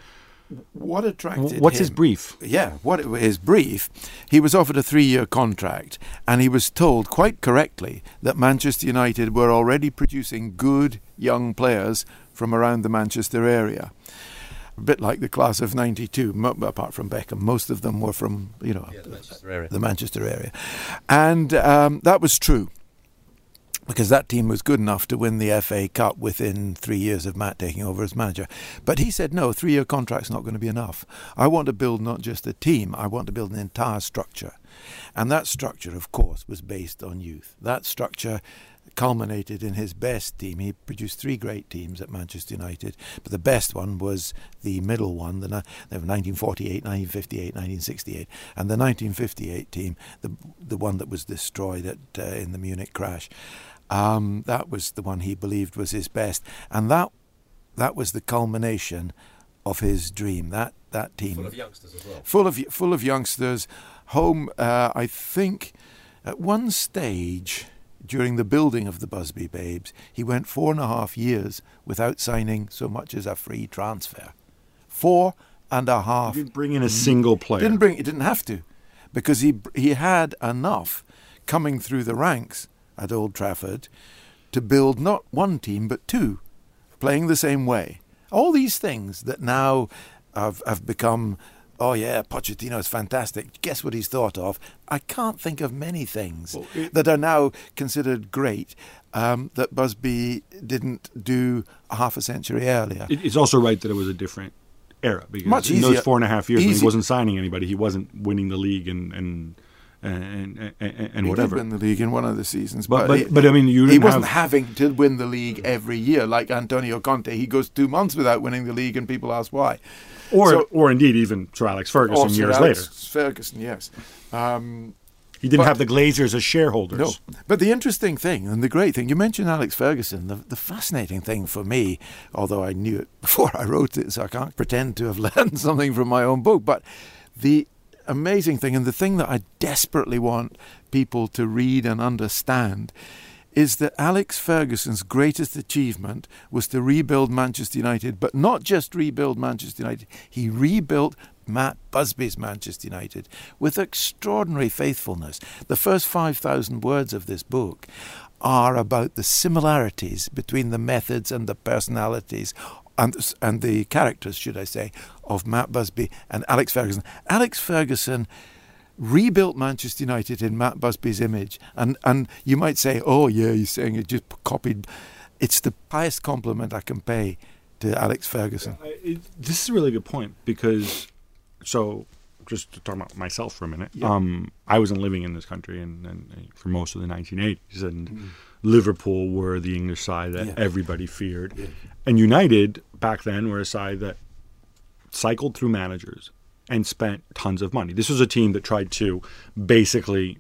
Speaker 7: What attracted
Speaker 4: what's his brief?
Speaker 7: Yeah, what his brief, he was offered a three-year contract, and he was told quite correctly that Manchester United were already producing good young players from around the Manchester area. A bit like the class of '92, mo- apart from Beckham, most of them were from you know
Speaker 5: the Manchester area.
Speaker 7: the Manchester area, and um, that was true because that team was good enough to win the FA Cup within three years of Matt taking over as manager. But he said, no, three year contract's not going to be enough. I want to build not just a team, I want to build an entire structure. And that structure, of course, was based on youth. That structure culminated in his best team. He produced three great teams at Manchester United, but the best one was the middle one, the, 1948, 1958, 1968. And the 1958 team, the, the one that was destroyed at, uh, in the Munich crash, um, that was the one he believed was his best. And that, that was the culmination of his dream. That, that team
Speaker 5: Full of youngsters as well.
Speaker 7: full of full of youngsters. Home, uh, I think, at one stage during the building of the Busby Babes, he went four and a half years without signing so much as a free transfer. Four and a half.
Speaker 4: Didn't bring in a single player.
Speaker 7: Didn't bring. He didn't have to, because he he had enough coming through the ranks at Old Trafford to build not one team but two, playing the same way. All these things that now have have become. Oh yeah, Pochettino is fantastic. Guess what he's thought of? I can't think of many things that are now considered great um, that Busby didn't do a half a century earlier.
Speaker 4: It's also right that it was a different era because
Speaker 7: Much
Speaker 4: in
Speaker 7: easier-
Speaker 4: those four and a half years when he wasn't signing anybody, he wasn't winning the league and and and, and, and,
Speaker 7: he
Speaker 4: whatever.
Speaker 7: did win the league in one of the seasons,
Speaker 4: But-
Speaker 7: but
Speaker 4: but- but, I mean, you
Speaker 7: he wasn't
Speaker 4: have-
Speaker 7: having to win the league every year like Antonio Conte. He goes two months without winning the league, and people ask why.
Speaker 4: or
Speaker 7: So-
Speaker 4: or indeed even Sir Alex Ferguson years
Speaker 7: Alex
Speaker 4: later.
Speaker 7: Ferguson, yes. Um,
Speaker 4: He didn't
Speaker 7: but-
Speaker 4: have the Glazers as shareholders.
Speaker 7: no, but the interesting thing and the great thing you mentioned Alex Ferguson. The, the fascinating thing for me, although I knew it <laughs> before I wrote it, so I can't pretend to have <laughs> learned something from my own book. But the amazing thing and the thing that I desperately want people to read and understand is that Alex Ferguson's greatest achievement was to rebuild Manchester United, but not just rebuild Manchester United. He rebuilt Matt Busby's Manchester United with extraordinary faithfulness. The first 5,000 words of this book are about the similarities between the methods and the personalities and, and the characters, should I say, of Matt Busby and Alex Ferguson. Alex Ferguson rebuilt Manchester United in Matt Busby's image. And and you might say, oh yeah, you're saying it just copied. It's the highest compliment I can pay to Alex Ferguson.
Speaker 4: It- this is a really good point because, so just to talk about myself for a minute, um, I wasn't living in this country and, and for most of the 1980s, and Liverpool were the English side that
Speaker 7: Yeah.
Speaker 4: everybody feared, and United back then were a side that cycled through managers and spent tons of money. This was a team that tried to basically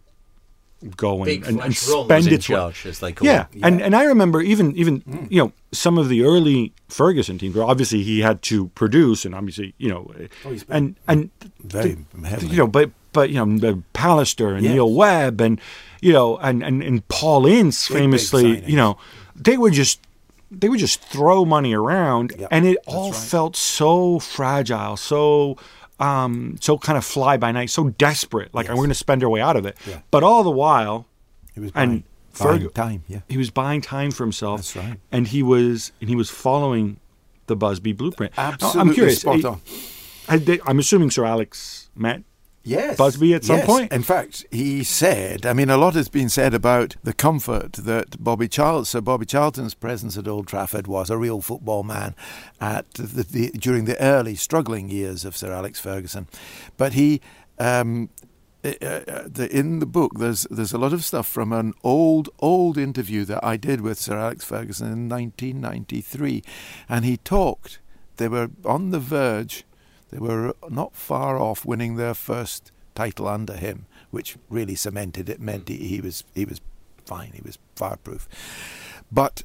Speaker 4: go and,
Speaker 5: Big
Speaker 4: and, and spend
Speaker 5: was in
Speaker 4: its way.
Speaker 5: as they call
Speaker 4: yeah.
Speaker 5: it.
Speaker 4: and and I remember even even hmm. you know some of the early Ferguson teams where obviously he had to produce and obviously you know oh, and and
Speaker 8: Very heavily.
Speaker 4: you know but but you know Pallister and
Speaker 8: Yes.
Speaker 4: Neil Webb and you know and and, and Paul Ince
Speaker 8: Big, big
Speaker 4: famously you know they were just they would just throw money around
Speaker 8: Yep,
Speaker 4: and it all
Speaker 8: right.
Speaker 4: felt so fragile so um so kind of fly by night so desperate like
Speaker 8: Yes.
Speaker 4: we're going to spend our way out of it
Speaker 8: Yeah.
Speaker 4: but all the while
Speaker 8: He was
Speaker 4: and
Speaker 8: buying,
Speaker 4: Ferg-
Speaker 8: time. Yeah.
Speaker 4: he was buying time for himself.
Speaker 8: That's right.
Speaker 4: And he was and he was following the Busby blueprint. Now,
Speaker 7: Absolutely
Speaker 4: I'm curious.
Speaker 7: spot on.
Speaker 4: they- I'm assuming Sir Alex met.
Speaker 8: Yes.
Speaker 4: Busby at some
Speaker 8: yes.
Speaker 4: point?
Speaker 7: In fact, he said, I mean, a lot has been said about the comfort that Bobby Charlton, Sir Bobby Charlton's presence at Old Trafford was a real football man at the, the, during the early struggling years of Sir Alex Ferguson. But he, um, uh, uh, the, in the book, there's there's a lot of stuff from an old old interview that I did with Sir Alex Ferguson in 1993, and he talked. They were on the verge. They were not far off winning their first title under him, which really cemented it. Meant he, he was he was fine. He was fireproof. But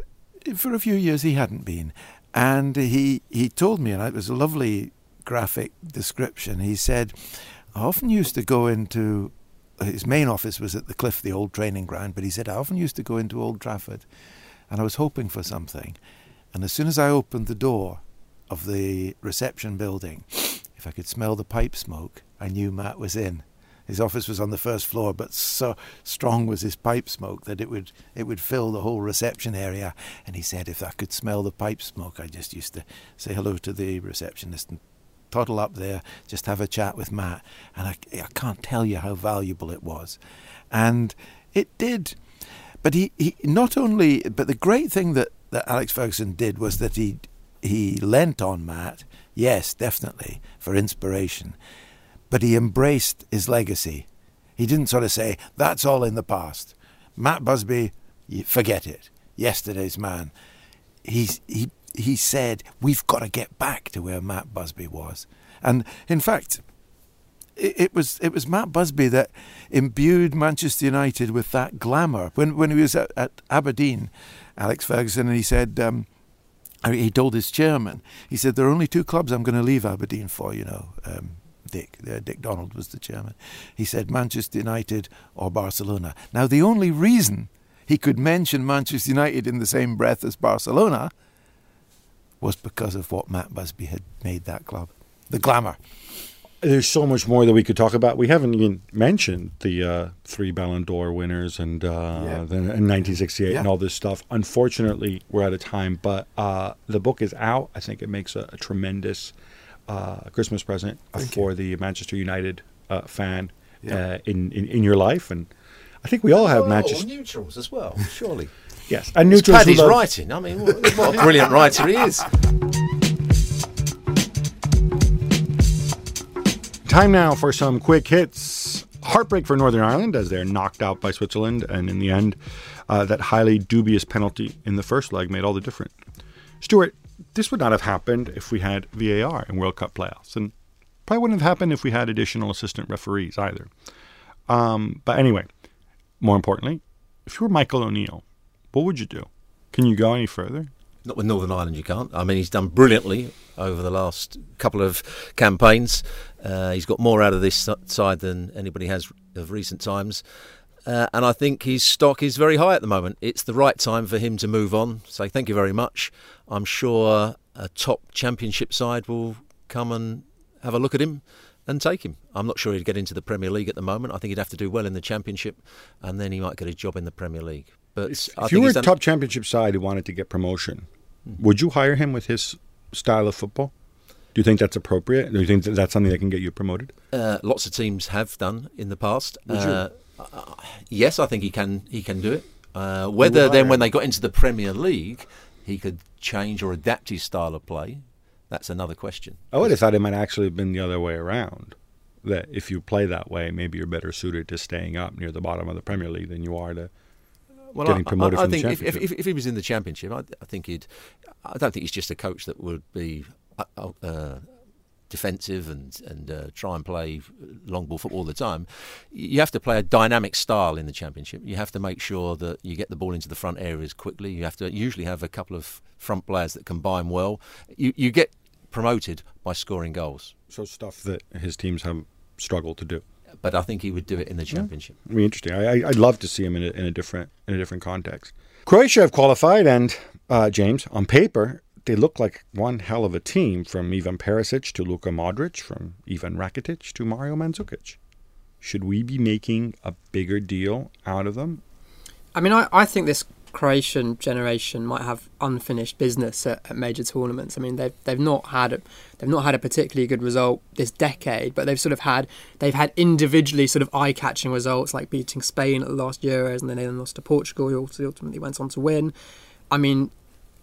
Speaker 7: for a few years he hadn't been, and he he told me, and it was a lovely graphic description. He said, I often used to go into his main office was at the Cliff, the old training ground, but he said I often used to go into Old Trafford, and I was hoping for something, and as soon as I opened the door of the reception building, if I could smell the pipe smoke, I knew Matt was in. His office was on the first floor, but so strong was his pipe smoke that it would it would fill the whole reception area. And he said, if I could smell the pipe smoke, I just used to say hello to the receptionist and toddle up there, just have a chat with Matt. And I, I can't tell you how valuable it was. And it did. But he, he not only, but the great thing that, that Alex Ferguson did was that he he lent on Matt, yes, definitely, for inspiration, but he embraced his legacy. He didn't sort of say, that's all in the past. Matt Busby, forget it. Yesterday's man. He's, he, he said, we've got to get back to where Matt Busby was. And in fact, it, was it was Matt Busby that imbued Manchester United with that glamour. When when he was at, at Aberdeen, Alex Ferguson, and he said, um, he told his chairman, he said, there are only two clubs I'm going to leave Aberdeen for, you know. Um, Dick, uh, Dick Donald was the chairman. He said Manchester United or Barcelona. Now, the only reason he could mention Manchester United in the same breath as Barcelona was because of what Matt Busby had made that club. The glamour.
Speaker 4: There's so much more that we could talk about. We haven't even mentioned the uh, three Ballon d'Or winners and uh,
Speaker 7: Yeah.
Speaker 4: the, in 1968 and all this stuff. Unfortunately, we're out of time, but uh, the book is out. I think it makes a, a tremendous uh, Christmas present uh,
Speaker 7: Thank
Speaker 4: for the Manchester United uh, fan
Speaker 7: Yeah.
Speaker 4: uh, in, in in your life, and I think we all have
Speaker 5: Oh,
Speaker 4: Manchester.
Speaker 5: neutrals as well, surely. <laughs>
Speaker 4: Yes, and neutrals
Speaker 5: Paddy's
Speaker 4: love-
Speaker 5: writing. I mean, what, what a brilliant writer he is.
Speaker 4: Time now for some quick hits. Heartbreak for Northern Ireland as they're knocked out by Switzerland, and in the end, uh, that highly dubious penalty in the first leg made all the difference. Stewart, this would not have happened if we had VAR in World Cup playoffs, and probably wouldn't have happened if we had additional assistant referees either. Um, but anyway, more importantly, if you were Michael O'Neill, what would you do? Can you go any further?
Speaker 5: Not with Northern Ireland, you can't. I mean, he's done brilliantly over the last couple of campaigns. Uh, he's got more out of this side than anybody has of recent times. Uh, and I think his stock is very high at the moment. It's the right time for him to move on. Say thank you very much. I'm sure a top championship side will come and have a look at him and take him. I'm not sure he'd get into the Premier League at the moment. I think he'd have to do well in the championship, and then he might get a job in the Premier League. But
Speaker 4: If
Speaker 5: think
Speaker 4: you were a top championship side who wanted to get promotion, would you hire him with his style of football? Do you think that's appropriate? Do you think that that's something that can get you promoted?
Speaker 5: Uh, lots of teams have done in the past. Uh, uh, yes, I think he can. He can do it. Uh, whether then, when they got into the Premier League, he could change or adapt his style of play. That's another question.
Speaker 4: I would have thought it might actually have been the other way around. That if you play that way, maybe you're better suited to staying up near the bottom of the Premier League than you are to.
Speaker 5: Well,
Speaker 4: getting
Speaker 5: I-
Speaker 4: promoted
Speaker 5: I, I
Speaker 4: from the
Speaker 5: think if, if, if, if he was in the Championship, I, I think he'd. I don't think he's just a coach that would be uh, uh, defensive and and uh, try and play long ball football all the time. You have to play a dynamic style in the championship. You have to make sure that you get the ball into the front areas quickly. You have to usually have a couple of front players that combine well. You you get promoted by scoring goals.
Speaker 4: So stuff that his teams have struggled to do.
Speaker 5: But I think he would do it in the championship.
Speaker 4: It'd be interesting. I, I, I'd love to see him in a, in a different in a different context. Croatia have qualified, and uh, James, on paper, they look like one hell of a team. From Ivan Perisic to Luka Modric, from Ivan Rakitic to Mario Mandzukic. Should we be making a bigger deal out of them?
Speaker 6: I mean, I, I think this Croatian generation might have unfinished business at, at, major tournaments. I mean, they've they've not had a, they've not had a particularly good result this decade, but they've sort of had they've had individually sort of eye catching results like beating Spain at the last Euros and then they lost to Portugal, who ultimately went on to win. I mean,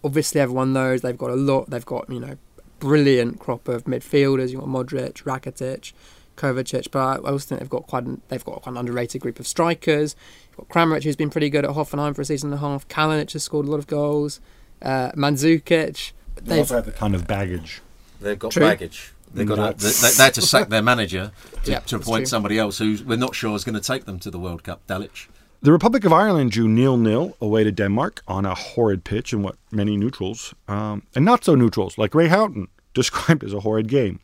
Speaker 6: obviously everyone knows they've got a lot. They've got you know brilliant crop of midfielders. You've got Modric, Rakitic. Kovacic, but I also think they've got quite an, they've got quite an underrated group of strikers. You've got Kramaric, who's been pretty good at Hoffenheim for a season and a half. Kalinic has scored a lot of goals. Uh, Mandzukic.
Speaker 4: They also have a ton of baggage.
Speaker 5: They've got
Speaker 6: True.
Speaker 5: baggage. They've got to, they, they had to sack their manager <laughs> to,
Speaker 6: Yeah,
Speaker 5: to appoint
Speaker 6: true.
Speaker 5: somebody else who we're not sure is going to take them to the World Cup. Dalic.
Speaker 4: The Republic of Ireland drew nil nil away to Denmark on a horrid pitch in what many neutrals, um, and not so neutrals like Ray Houghton, <laughs> described as a horrid game.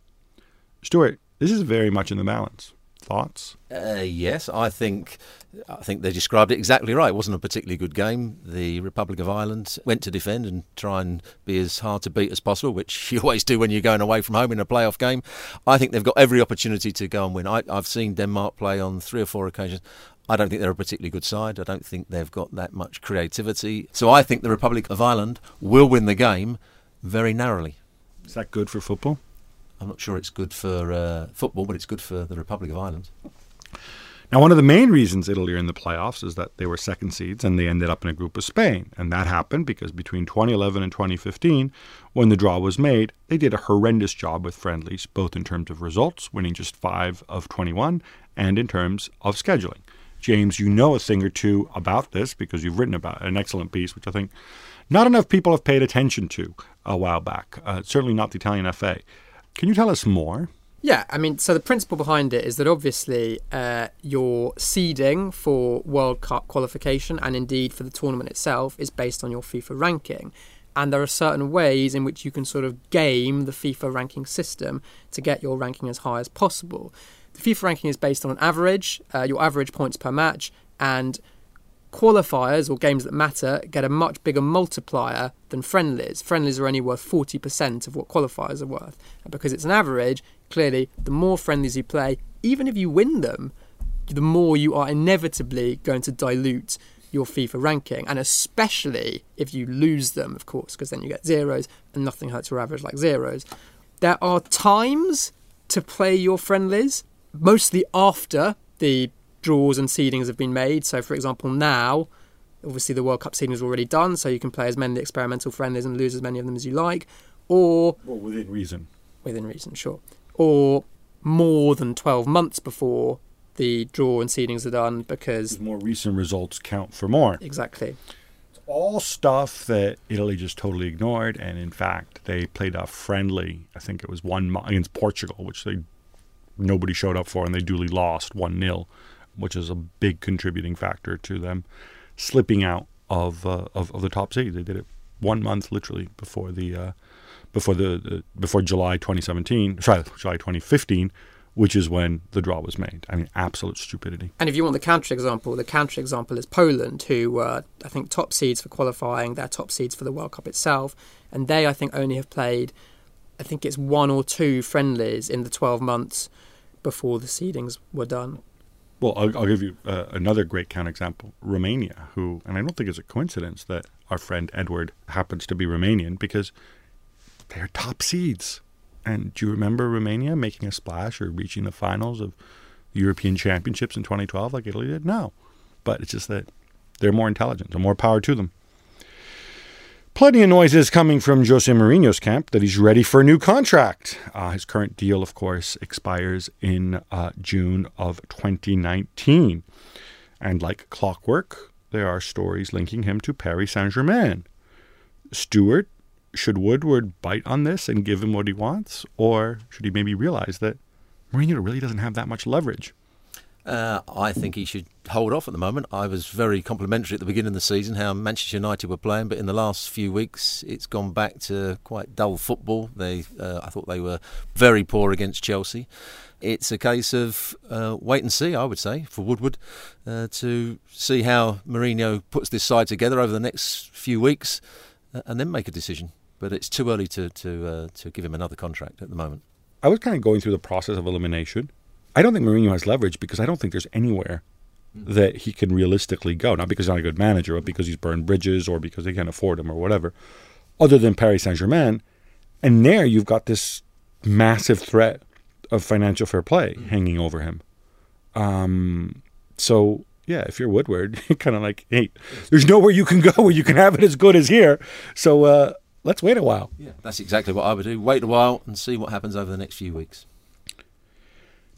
Speaker 4: Stewart, this is very much in the balance. Thoughts?
Speaker 5: Uh, yes, I think I think they described it exactly right. It wasn't a particularly good game. The Republic of Ireland went to defend and try and be as hard to beat as possible, which <laughs> you always do when you're going away from home in a playoff game. I think they've got every opportunity to go and win. I, I've seen Denmark play on three or four occasions. I don't think they're a particularly good side. I don't think they've got that much creativity. So I think the Republic of Ireland will win the game very narrowly.
Speaker 4: Is that good for football?
Speaker 5: I'm not sure it's good for uh, football, but it's good for the Republic of Ireland.
Speaker 4: Now, one of the main reasons Italy are in the playoffs is that they were second seeds and they ended up in a group with Spain. And that happened because between 2011 and 2015, when the draw was made, they did a horrendous job with friendlies, both in terms of results, winning just 5 of 21, and in terms of scheduling. James, you know a thing or two about this because you've written about an excellent piece, which I think not enough people have paid attention to a while back, uh, certainly not the Italian FA. Can you tell us more?
Speaker 6: Yeah, I mean, so the principle behind it is that obviously uh, your seeding for World Cup qualification and indeed for the tournament itself is based on your FIFA ranking. And there are certain ways in which you can sort of game the FIFA ranking system to get your ranking as high as possible. The FIFA ranking is based on an average, uh, your average points per match, and qualifiers or games that matter get a much bigger multiplier than friendlies. Friendlies are only worth 40% of what qualifiers are worth. And because it's an average, clearly, the more friendlies you play, even if you win them, the more you are inevitably going to dilute your FIFA ranking. And especially if you lose them, of course, because then you get zeros and nothing hurts your average like zeros. There are times to play your friendlies, mostly after the draws and seedings have been made. So, for example, now, obviously the World Cup seeding is already done, so you can play as many experimental friendlies and lose as many of them as you like, or
Speaker 4: Well, within reason.
Speaker 6: within reason, sure, or more than 12 months before the draw and seedings are done, because
Speaker 4: More recent results count for more.
Speaker 6: exactly.
Speaker 4: It's all stuff that Italy just totally ignored. And in fact, they played a friendly, I think it was one against Portugal, which they nobody showed up for, and they duly lost one 0 which is a big contributing factor to them slipping out of uh, of, of the top seed. They did it one month literally before the uh, before the, before July 2017, sorry, July 2015. Which is when the draw was made. I mean, absolute stupidity.
Speaker 6: And if you want the counter example, the counter example is Poland, who were, I think, top seeds for qualifying. They're top seeds for the World Cup itself. And they, I think, only have played, I think it's one or two friendlies in the 12 months before the seedings were done.
Speaker 4: Well, I'll, I'll give you uh, another great counterexample. Romania, who, and I don't think it's a coincidence that our friend Edward happens to be Romanian because they're top seeds. And do you remember Romania making a splash or reaching the finals of the European Championships in 2012 like Italy did? No. But it's just that they're more intelligent, so more power to them. Plenty of noises coming from Jose Mourinho's camp that he's ready for a new contract. Uh, his current deal, of course, expires in uh, June of 2019. And like clockwork, there are stories linking him to Paris Saint Germain. Stewart, should Woodward bite on this and give him what he wants, or should he maybe realize that Mourinho really doesn't have that much leverage?
Speaker 5: Uh, I think he should hold off at the moment. I was very complimentary at the beginning of the season how Manchester United were playing, but in the last few weeks it's gone back to quite dull football. They, uh, I thought they were very poor against Chelsea. It's a case of uh, wait and see, I would say, for Woodward uh, to see how Mourinho puts this side together over the next few weeks, uh, and then make a decision. But it's too early to to uh, to give him another contract at the moment.
Speaker 4: I was kind of going through the process of elimination. I don't think Mourinho has leverage because I don't think there's anywhere that he can realistically go. Not because he's not a good manager, but because he's burned bridges or because they can't afford him or whatever, other than Paris Saint Germain. And there you've got this massive threat of financial fair play hanging over him. Um, so yeah, if you're Woodward, <laughs> you're kind of like, hey, there's nowhere you can go where you can have it as good as here. So uh, let's wait a while.
Speaker 5: Yeah, that's exactly what I would do. Wait a while and see what happens over the next few weeks.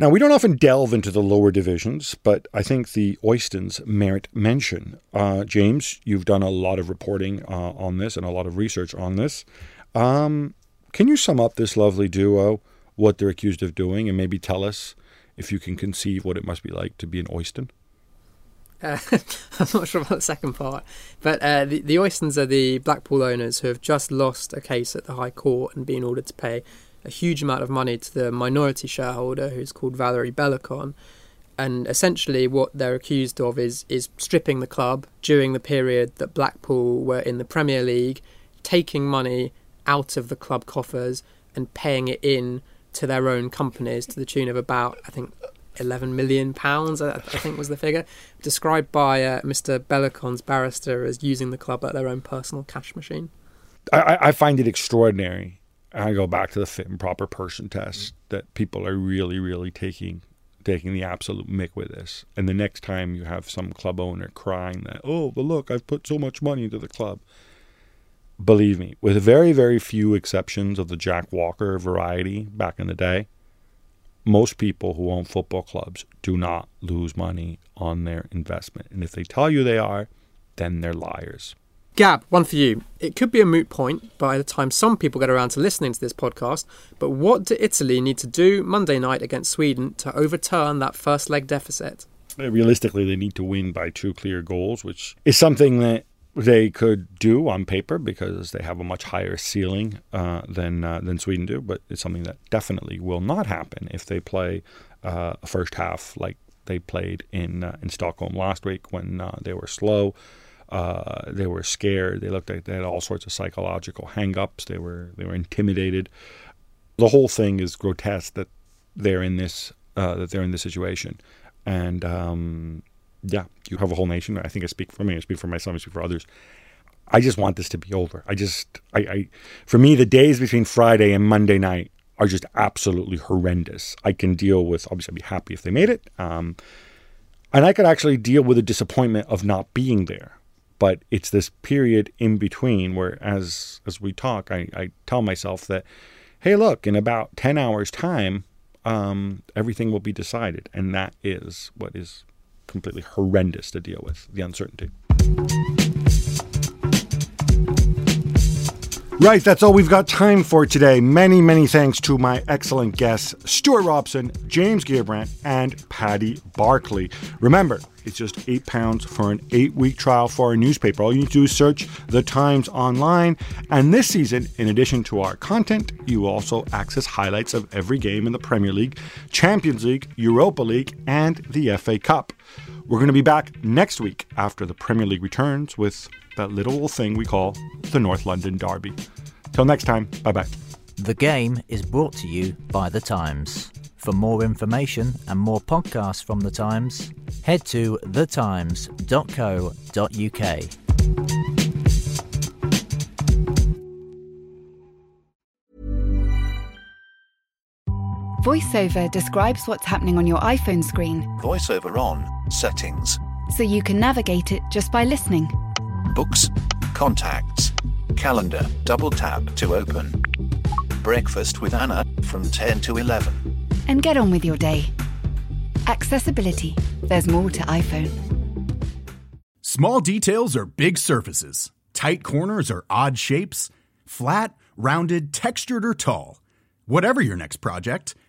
Speaker 4: Now, we don't often delve into the lower divisions, but I think the Oystons merit mention. Uh, James, you've done a lot of reporting uh, on this and a lot of research on this. Um, can you sum up this lovely duo, what they're accused of doing, and maybe tell us if you can conceive what it must be like to be an Oyston?
Speaker 6: Uh, <laughs> I'm not sure about the second part, but uh, the, the Oystons are the Blackpool owners who have just lost a case at the High Court and been ordered to pay a huge amount of money to the minority shareholder who's called Valerie Belokon. And essentially, what they're accused of is is stripping the club during the period that Blackpool were in the Premier League, taking money out of the club coffers and paying it in to their own companies to the tune of about, I think, 11 million pounds, I, think was the figure, described by uh, Mr. Belokon's barrister as using the club like their own personal cash machine.
Speaker 4: I, I find it extraordinary. I go back to the fit and proper person test that people are really, really taking taking the absolute mick with this. And the next time you have some club owner crying that, oh, but look, I've put so much money into the club. Believe me, with very, very few exceptions of the Jack Walker variety back in the day, most people who own football clubs do not lose money on their investment. And if they tell you they are, then they're liars.
Speaker 6: Gab, one for you. It could be a moot point by the time some people get around to listening to this podcast, but what do Italy need to do Monday night against Sweden to overturn that first leg deficit?
Speaker 4: Realistically, they need to win by two clear goals, which is something that they could do on paper because they have a much higher ceiling uh, than uh, than Sweden do. But it's something that definitely will not happen if they play uh, a first half like they played in uh, in Stockholm last week when uh, they were slow. Uh, they were scared. They looked like they had all sorts of psychological hangups. They were they were intimidated. The whole thing is grotesque that they're in this that they're in this situation, and um, yeah, you have a whole nation. I think I speak for me, I speak for myself, I speak for others. I just want this to be over. I just, I, I, for me, the days between Friday and Monday night are just absolutely horrendous. I can deal with, obviously, I'd be happy if they made it. Um, and I could actually deal with the disappointment of not being there. But it's this period in between where, as as we talk, I, I tell myself that, hey, look, in about 10 hours' time, um, everything will be decided. And that is what is completely horrendous to deal with the uncertainty. Right, that's all we've got time for today. Many, many thanks to my excellent guests, Stewart Robson, James Gheerbrant, and Paddy Barclay. Remember, it's just eight pounds for an eight week trial for our newspaper. All you need to do is search The Times online. And this season, in addition to our content, you also access highlights of every game in the Premier League, Champions League, Europa League, and the FA Cup. We're going to be back next week after the Premier League returns with that little thing we call the North London Derby. Till next time, bye bye.
Speaker 9: The game is brought to you by The Times. For more information and more podcasts from The Times, head to thetimes.co.uk.
Speaker 2: VoiceOver describes what's happening on your iPhone screen
Speaker 8: Voiceover on. Settings.
Speaker 2: so you can navigate it just by listening.
Speaker 8: Books. Contacts. Calendar. Double tap to open. Breakfast with Anna from 10 to 11.
Speaker 2: And get on with your day. Accessibility. There's more to iPhone.
Speaker 10: Small details are big surfaces. Tight corners are odd shapes. Flat, rounded, textured, or tall. Whatever your next project,